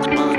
Bak